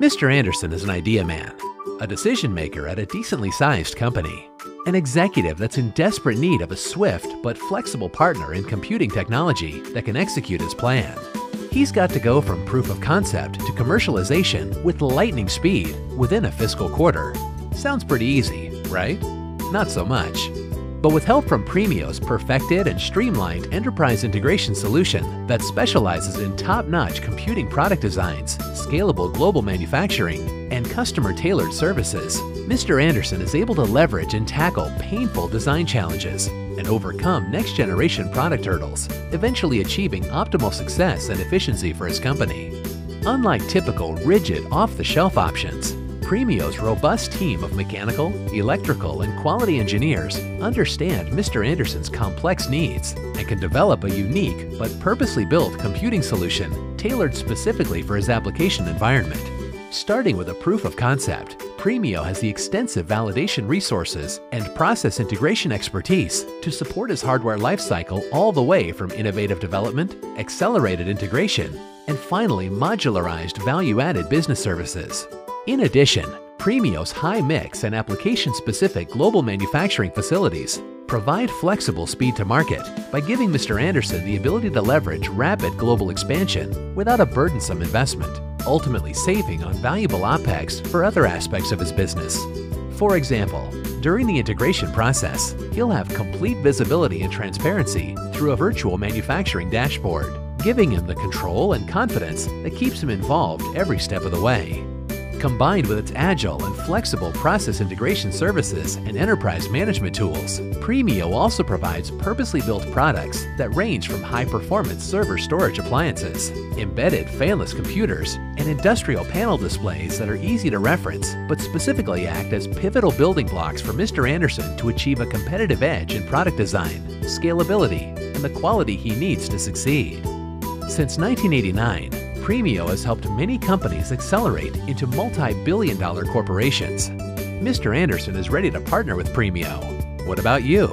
Mr. Anderson is an idea man, a decision maker at a decently sized company, an executive that's in desperate need of a swift but flexible partner in computing technology that can execute his plan. He's got to go from proof of concept to commercialization with lightning speed within a fiscal quarter. Sounds pretty easy, right? Not so much. But with help from Premio's perfected and streamlined enterprise integration solution that specializes in top-notch computing product designs, scalable global manufacturing, and customer-tailored services, Mr. Anderson is able to leverage and tackle painful design challenges and overcome next-generation product hurdles, eventually achieving optimal success and efficiency for his company. Unlike typical rigid off-the-shelf options, Premio's robust team of mechanical, electrical, and quality engineers understand Mr. Anderson's complex needs and can develop a unique but purposely built computing solution tailored specifically for his application environment. Starting with a proof of concept, Premio has the extensive validation resources and process integration expertise to support his hardware lifecycle all the way from innovative development, accelerated integration, and finally modularized value-added business services. In addition, Premio's high-mix and application-specific global manufacturing facilities provide flexible speed to market by giving Mr. Anderson the ability to leverage rapid global expansion without a burdensome investment, ultimately saving on valuable OPEX for other aspects of his business. For example, during the integration process, he'll have complete visibility and transparency through a virtual manufacturing dashboard, giving him the control and confidence that keeps him involved every step of the way. Combined with its agile and flexible process integration services and enterprise management tools, Premio also provides purposely built products that range from high-performance server storage appliances, embedded fanless computers, and industrial panel displays that are easy to reference but specifically act as pivotal building blocks for Mr. Anderson to achieve a competitive edge in product design, scalability, and the quality he needs to succeed. Since 1989, Premio has helped many companies accelerate into multi-billion dollar corporations. Mr. Anderson is ready to partner with Premio. What about you?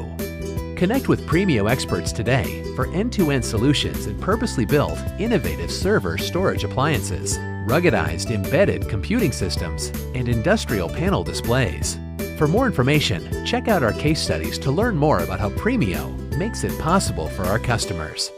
Connect with Premio experts today for end-to-end solutions and purposely built, innovative server storage appliances, ruggedized embedded computing systems, and industrial panel displays. For more information, check out our case studies to learn more about how Premio makes it possible for our customers.